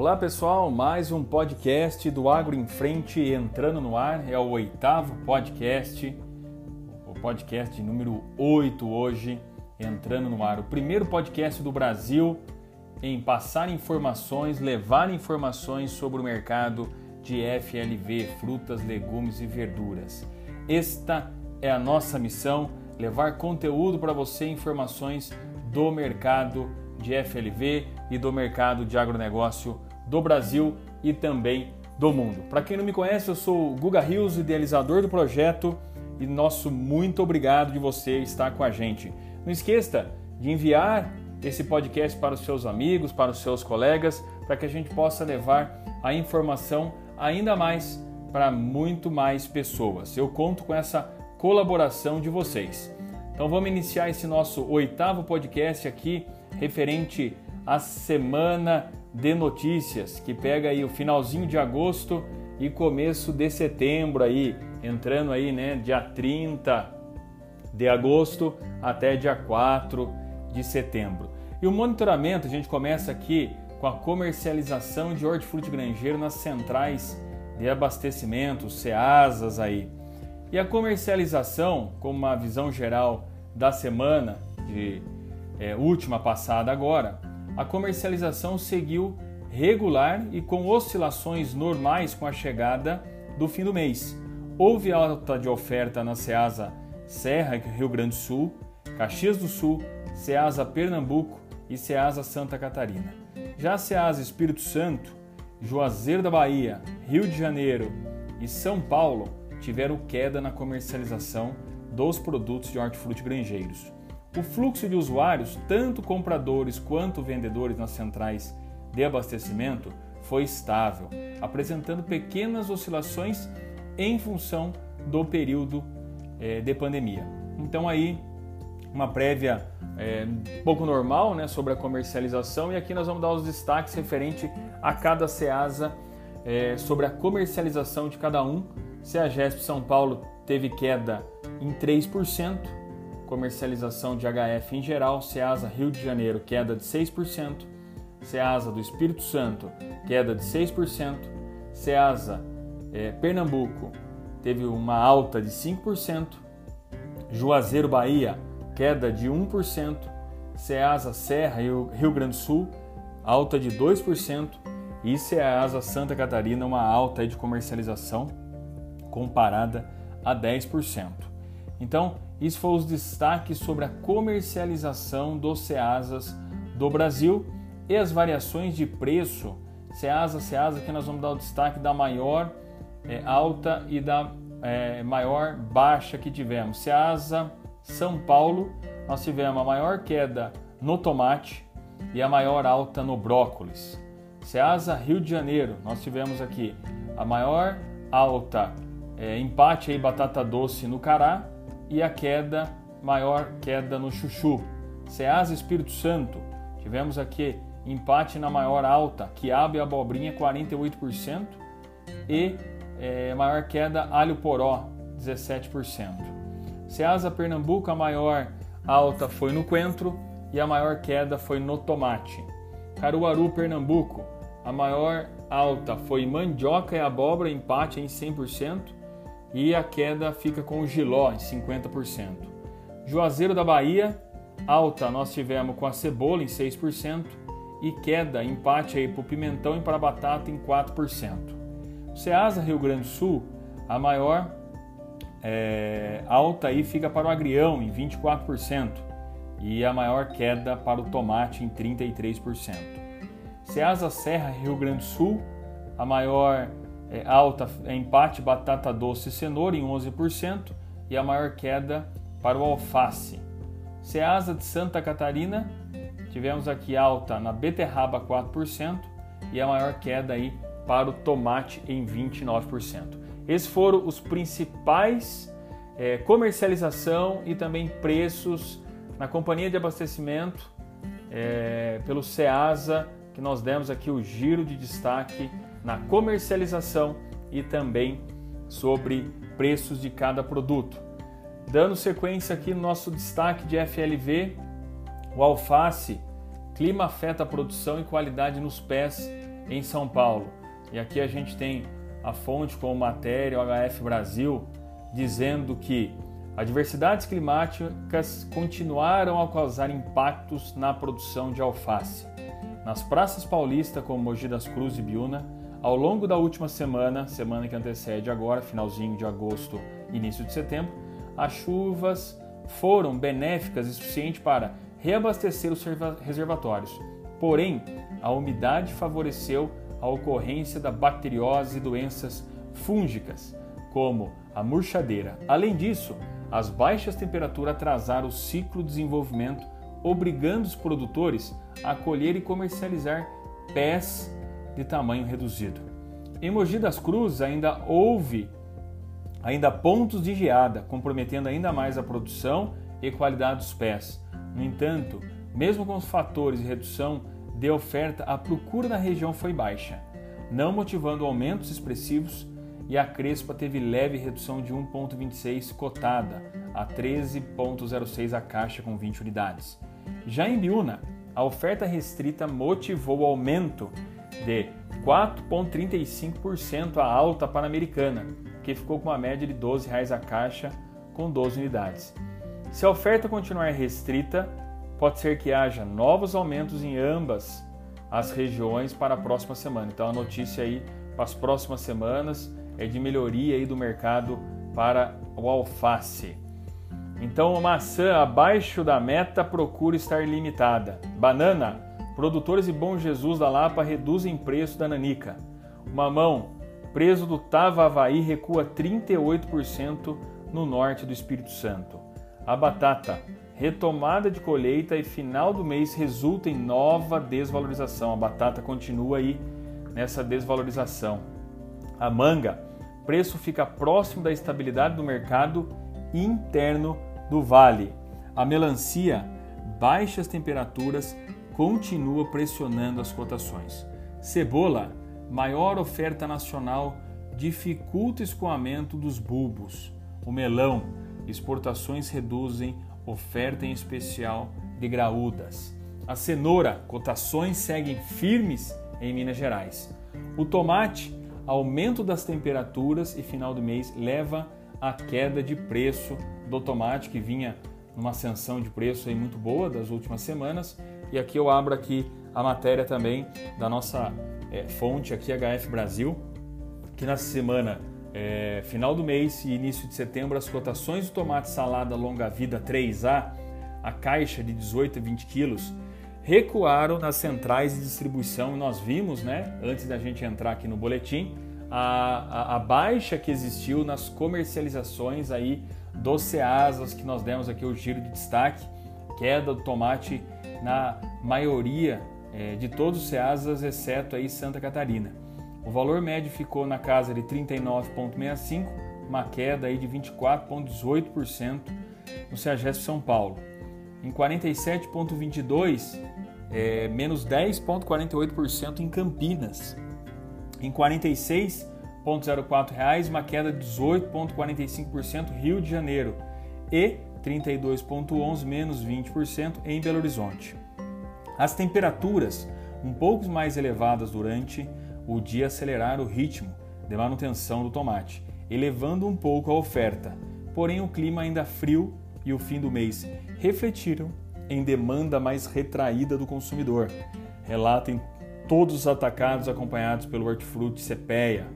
Olá pessoal, mais um podcast do Agro em Frente entrando no ar. É o oitavo podcast, o podcast número 8 hoje, entrando no ar. O primeiro podcast do Brasil em passar informações, levar informações sobre o mercado de FLV, frutas, legumes e verduras. Esta é a nossa missão, levar conteúdo para você, informações do mercado de FLV e do mercado de agronegócio do Brasil e também do mundo. Para quem não me conhece, eu sou o Guga Rios, idealizador do projeto e nosso muito obrigado de você estar com a gente. Não esqueça de enviar esse podcast para os seus amigos, para os seus colegas, para que a gente possa levar a informação ainda mais para muito mais pessoas. Eu conto com essa colaboração de vocês. Então vamos iniciar esse nosso oitavo podcast aqui referente à semana de notícias, que pega aí o finalzinho de agosto e começo de setembro aí, entrando aí, né, dia 30 de agosto até dia 4 de setembro. E o monitoramento, a gente começa aqui com a comercialização de hortifruti granjeiro nas centrais de abastecimento, CEASAS aí. E a comercialização, como uma visão geral da semana de é, última passada agora, a comercialização seguiu regular e com oscilações normais com a chegada do fim do mês. Houve alta de oferta na Ceasa Serra, Rio Grande do Sul, Caxias do Sul, Ceasa Pernambuco e Ceasa Santa Catarina. Já Ceasa Espírito Santo, Juazeiro da Bahia, Rio de Janeiro e São Paulo tiveram queda na comercialização dos produtos de hortifruti granjeiros. O fluxo de usuários, tanto compradores quanto vendedores nas centrais de abastecimento, foi estável, apresentando pequenas oscilações em função do período é, de pandemia. Então aí uma prévia um pouco normal né, sobre a comercialização e aqui nós vamos dar os destaques referente a cada SEASA é, sobre a comercialização de cada um. CEAGESP São Paulo teve queda em 3%, comercialização de HF em geral, Ceasa Rio de Janeiro, queda de 6%, Ceasa do Espírito Santo, queda de 6%, Ceasa é, Pernambuco teve uma alta de 5%, Juazeiro Bahia, queda de 1%, Ceasa Serra e Rio Grande do Sul, alta de 2%, e Ceasa Santa Catarina, uma alta de comercialização comparada a 10%. Então, isso foi os destaques sobre a comercialização dos Ceasas do Brasil e as variações de preço. Ceasa, Ceasa, que nós vamos dar o destaque da maior é, alta e da é, maior baixa que tivemos. Ceasa, São Paulo, nós tivemos a maior queda no tomate e a maior alta no brócolis. Ceasa, Rio de Janeiro, nós tivemos aqui a maior alta, é, empate aí batata doce no cará e a queda, maior queda no chuchu. Ceasa Espírito Santo, tivemos aqui empate na maior alta, quiabo e abobrinha 48% e é, maior queda alho poró 17%. Ceasa Pernambuco, a maior alta foi no coentro e a maior queda foi no tomate. Caruaru, Pernambuco, a maior alta foi mandioca e abóbora, empate em 100% e a queda fica com o Giló em 50%. Juazeiro da Bahia, alta nós tivemos com a cebola em 6% e queda, empate aí para o pimentão e para a batata em 4%. Ceasa Rio Grande do Sul, a maior é, alta aí fica para o agrião em 24% e a maior queda para o tomate em 33%. Ceasa Serra Rio Grande do Sul, a maior é, alta é empate batata doce e cenoura em 11% e a maior queda para o alface. Ceasa de Santa Catarina, tivemos aqui alta na beterraba 4% e a maior queda aí para o tomate em 29%. Esses foram os principais é, comercialização e também preços na companhia de abastecimento é, pelo Ceasa, que nós demos aqui o giro de destaque na comercialização e também sobre preços de cada produto. Dando sequência aqui no nosso destaque de FLV, o alface, clima afeta a produção e qualidade nos pés em São Paulo. E aqui a gente tem a fonte como matéria, o HF Brasil, dizendo que adversidades climáticas continuaram a causar impactos na produção de alface. Nas praças paulistas como Mogi das Cruzes e Biúna, ao longo da última semana, semana que antecede agora, finalzinho de agosto, início de setembro, as chuvas foram benéficas e suficientes para reabastecer os reservatórios. Porém, a umidade favoreceu a ocorrência da bacteriose e doenças fúngicas, como a murchadeira. Além disso, as baixas temperaturas atrasaram o ciclo de desenvolvimento, obrigando os produtores a colher e comercializar pés de tamanho reduzido. Em Mogi das Cruzes ainda houve ainda pontos de geada, comprometendo ainda mais a produção e qualidade dos pés. No entanto, mesmo com os fatores de redução de oferta, a procura na região foi baixa, não motivando aumentos expressivos e a Crespa teve leve redução de 1,26 cotada a 13,06 a caixa com 20 unidades. Já em Biúna, a oferta restrita motivou o aumento de 4,35% a alta pan-americana, que ficou com uma média de R$ 12,00 a caixa com 12 unidades. Se a oferta continuar restrita, pode ser que haja novos aumentos em ambas as regiões para a próxima semana. Então a notícia aí para as próximas semanas é de melhoria aí do mercado para o alface. Então, maçã abaixo da meta procura estar limitada. Banana, produtores e Bom Jesus da Lapa reduzem preço da nanica. Mamão, preso do Tava Havaí recua 38% no norte do Espírito Santo. A batata, retomada de colheita e final do mês resulta em nova desvalorização. A batata continua aí nessa desvalorização. A manga, preço fica próximo da estabilidade do mercado interno do vale. A melancia, baixas temperaturas continua pressionando as cotações. Cebola, maior oferta nacional dificulta escoamento dos bulbos. O melão, exportações reduzem oferta em especial de graúdas. A cenoura, cotações seguem firmes em Minas Gerais. O tomate, aumento das temperaturas e final do mês leva à queda de preço do tomate que vinha numa ascensão de preço aí muito boa das últimas semanas. E aqui eu abro aqui a matéria também da nossa é, fonte aqui HF Brasil, que na semana é, final do mês e início de setembro, as cotações do tomate salada longa-vida 3A, a caixa de 18 a 20 quilos, recuaram nas centrais de distribuição. Nós vimos, né, antes da gente entrar aqui no boletim, a, a, a baixa que existiu nas comercializações aí dos Ceasas, que nós demos aqui o giro de destaque, queda do tomate na maioria é, de todos os Ceasas, exceto aí Santa Catarina. O valor médio ficou na casa de 39,65, uma queda aí de 24,18% no Ceagesp São Paulo. Em 47,22, é, menos 10,48% em Campinas. Em 46,04 reais, uma queda de 18,45% Rio de Janeiro e 32,11 menos 20% em Belo Horizonte. As temperaturas um pouco mais elevadas durante o dia aceleraram o ritmo de manutenção do tomate, elevando um pouco a oferta. Porém, o clima ainda frio e o fim do mês refletiram em demanda mais retraída do consumidor. Relatem todos os atacados acompanhados pelo hortifruti Cepeia.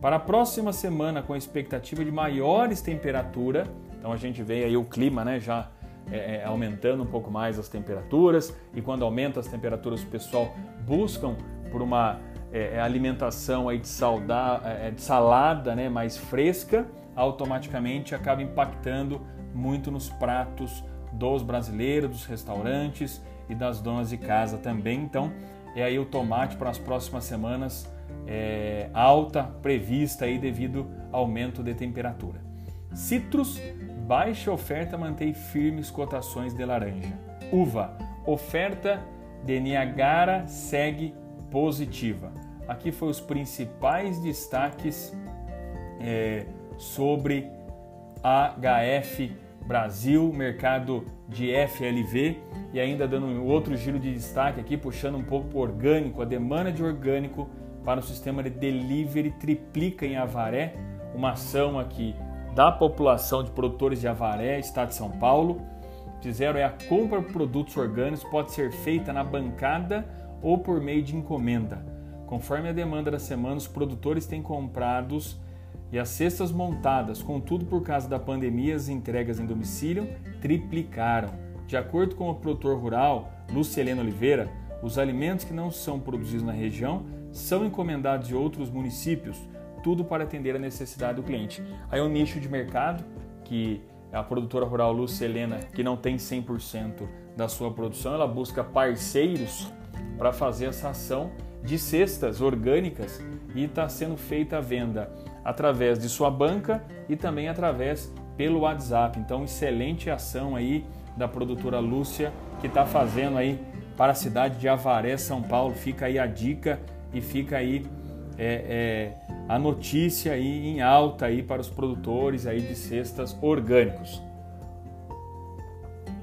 Para a próxima semana, com a expectativa de maiores temperaturas, então a gente vê aí o clima né, já é, é, aumentando um pouco mais as temperaturas, e quando aumenta as temperaturas, o pessoal buscam por uma é, é alimentação aí de, salda, é, de salada né, mais fresca, automaticamente acaba impactando muito nos pratos dos brasileiros, dos restaurantes e das donas de casa também. Então, é aí o tomate para as próximas semanas é, alta prevista aí devido ao aumento de temperatura. Citrus, baixa oferta mantém firmes cotações de laranja. Uva, oferta de Niagara segue positiva. Aqui foram os principais destaques é, sobre HF Brasil, mercado de FLV e ainda dando outro giro de destaque aqui, puxando um pouco para o orgânico, a demanda de orgânico para o sistema de delivery triplica em Avaré, uma ação aqui da população de produtores de Avaré, estado de São Paulo. Fizeram é a compra de produtos orgânicos pode ser feita na bancada ou por meio de encomenda. Conforme a demanda da semana, os produtores têm comprados e as cestas montadas, contudo, por causa da pandemia, as entregas em domicílio triplicaram. De acordo com o produtor rural Luceleno Oliveira, os alimentos que não são produzidos na região são encomendados de outros municípios, tudo para atender a necessidade do cliente. Aí o um nicho de mercado, que a produtora rural Lucelena, que não tem 100% da sua produção, ela busca parceiros para fazer essa ação de cestas orgânicas e está sendo feita a venda através de sua banca e também através pelo WhatsApp. Então, excelente ação aí da produtora Lúcia que está fazendo aí para a cidade de Avaré, São Paulo. Fica aí a dica e fica aí é, é, a notícia aí em alta aí para os produtores aí de cestas orgânicos.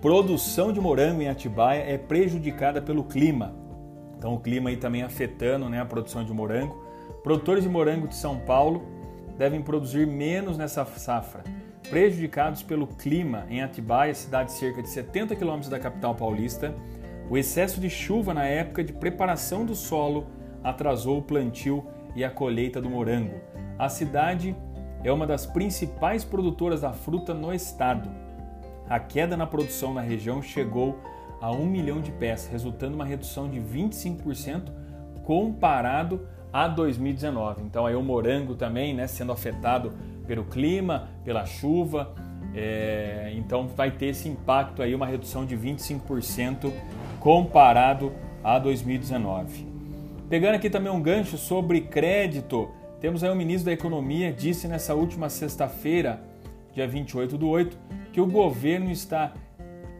Produção de morango em Atibaia é prejudicada pelo clima. Então o clima aí também afetando né, a produção de morango. Produtores de morango de São Paulo devem produzir menos nessa safra, prejudicados pelo clima em Atibaia, cidade cerca de 70 quilômetros da capital paulista. O excesso de chuva na época de preparação do solo atrasou o plantio e a colheita do morango. A cidade é uma das principais produtoras da fruta no estado. A queda na produção na região chegou a 1 milhão de peças, resultando uma redução de 25% comparado a 2019. Então aí o morango também, né, sendo afetado pelo clima, pela chuva, é, então vai ter esse impacto aí, uma redução de 25% comparado a 2019. Pegando aqui também um gancho sobre crédito, temos aí o ministro da Economia disse nessa última sexta-feira, dia 28 do 8, que o governo está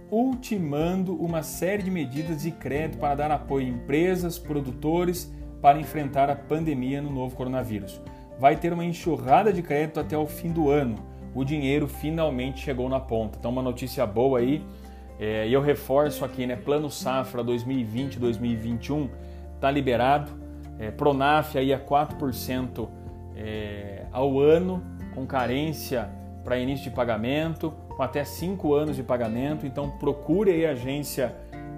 ultimando uma série de medidas de crédito para dar apoio a empresas, produtores, para enfrentar a pandemia no novo coronavírus. Vai ter uma enxurrada de crédito até o fim do ano. O dinheiro finalmente chegou na ponta. Então, uma notícia boa aí. É, e eu reforço aqui, né? Plano Safra 2020-2021 está liberado. É, Pronaf aí a 4% é, ao ano, com carência para início de pagamento, com até 5 anos de pagamento. Então procure aí a agência,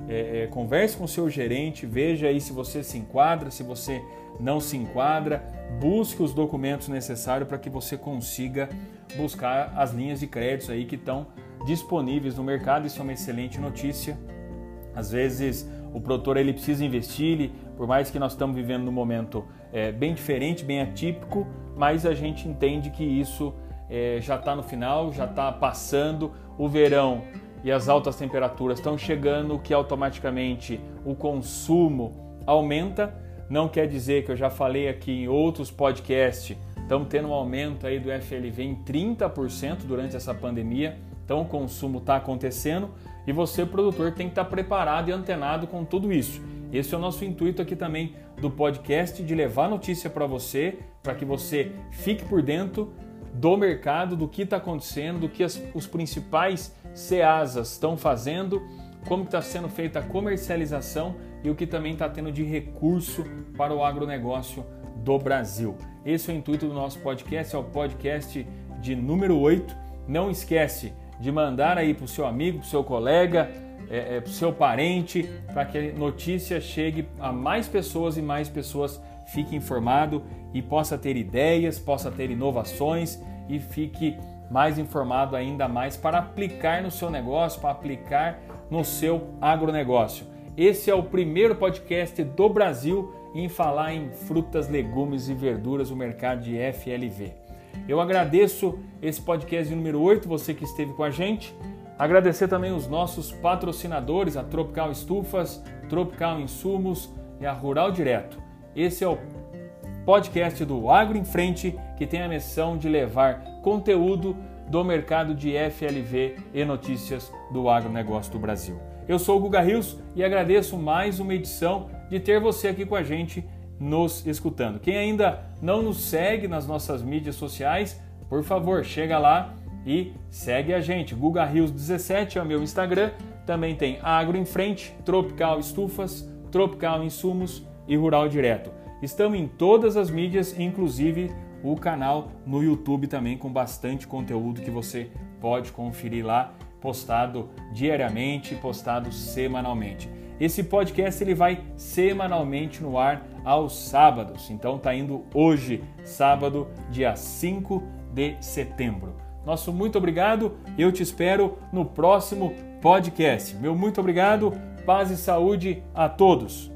é, é, converse com o seu gerente, veja aí se você se enquadra, se você não se enquadra, busque os documentos necessários para que você consiga buscar as linhas de créditos aí que estão disponíveis no mercado. Isso é uma excelente notícia. Às vezes o produtor ele precisa investir, ele, por mais que nós estamos vivendo num momento é, bem diferente, bem atípico, mas a gente entende que isso é, já está no final, já está passando, o verão e as altas temperaturas estão chegando, que automaticamente o consumo aumenta. Não quer dizer que eu já falei aqui em outros podcasts, estamos tendo um aumento aí do FLV em 30% durante essa pandemia, então o consumo está acontecendo, e você, produtor, tem que estar preparado e antenado com tudo isso. Esse é o nosso intuito aqui também do podcast de levar notícia para você, para que você fique por dentro do mercado, do que está acontecendo, do que as, os principais CEASAs estão fazendo, como está sendo feita a comercialização e o que também está tendo de recurso para o agronegócio do Brasil. Esse é o intuito do nosso podcast, é o podcast de número 8. Não esquece, de mandar aí para o seu amigo, para o seu colega, é, é, seu parente, para que a notícia chegue a mais pessoas e mais pessoas fiquem informado e possa ter ideias, possa ter inovações e fique mais informado ainda mais para aplicar no seu negócio, para aplicar no seu agronegócio. Esse é o primeiro podcast do Brasil em falar em frutas, legumes e verduras, o mercado de FLV. Eu agradeço esse podcast número 8, você que esteve com a gente. Agradecer também os nossos patrocinadores, a Tropical Estufas, Tropical Insumos e a Rural Direto. Esse é o podcast do Agro em Frente, que tem a missão de levar conteúdo do mercado de FLV e notícias do agronegócio do Brasil. Eu sou o Guga Rios e agradeço mais uma edição de ter você aqui com a gente nos escutando. Quem ainda não nos segue nas nossas mídias sociais, por favor, chega lá, e segue a gente. Guga Rios 17 é o meu Instagram. Também tem Agro em Frente, Tropical Estufas, Tropical Insumos e Rural Direto. Estamos em todas as mídias, inclusive o canal no YouTube também com bastante conteúdo que você pode conferir lá, postado diariamente, postado semanalmente. Esse podcast ele vai semanalmente no ar aos sábados. Então tá indo hoje, sábado, dia 5 de setembro. Nosso muito obrigado. Eu te espero no próximo podcast. Meu muito obrigado. Paz e saúde a todos.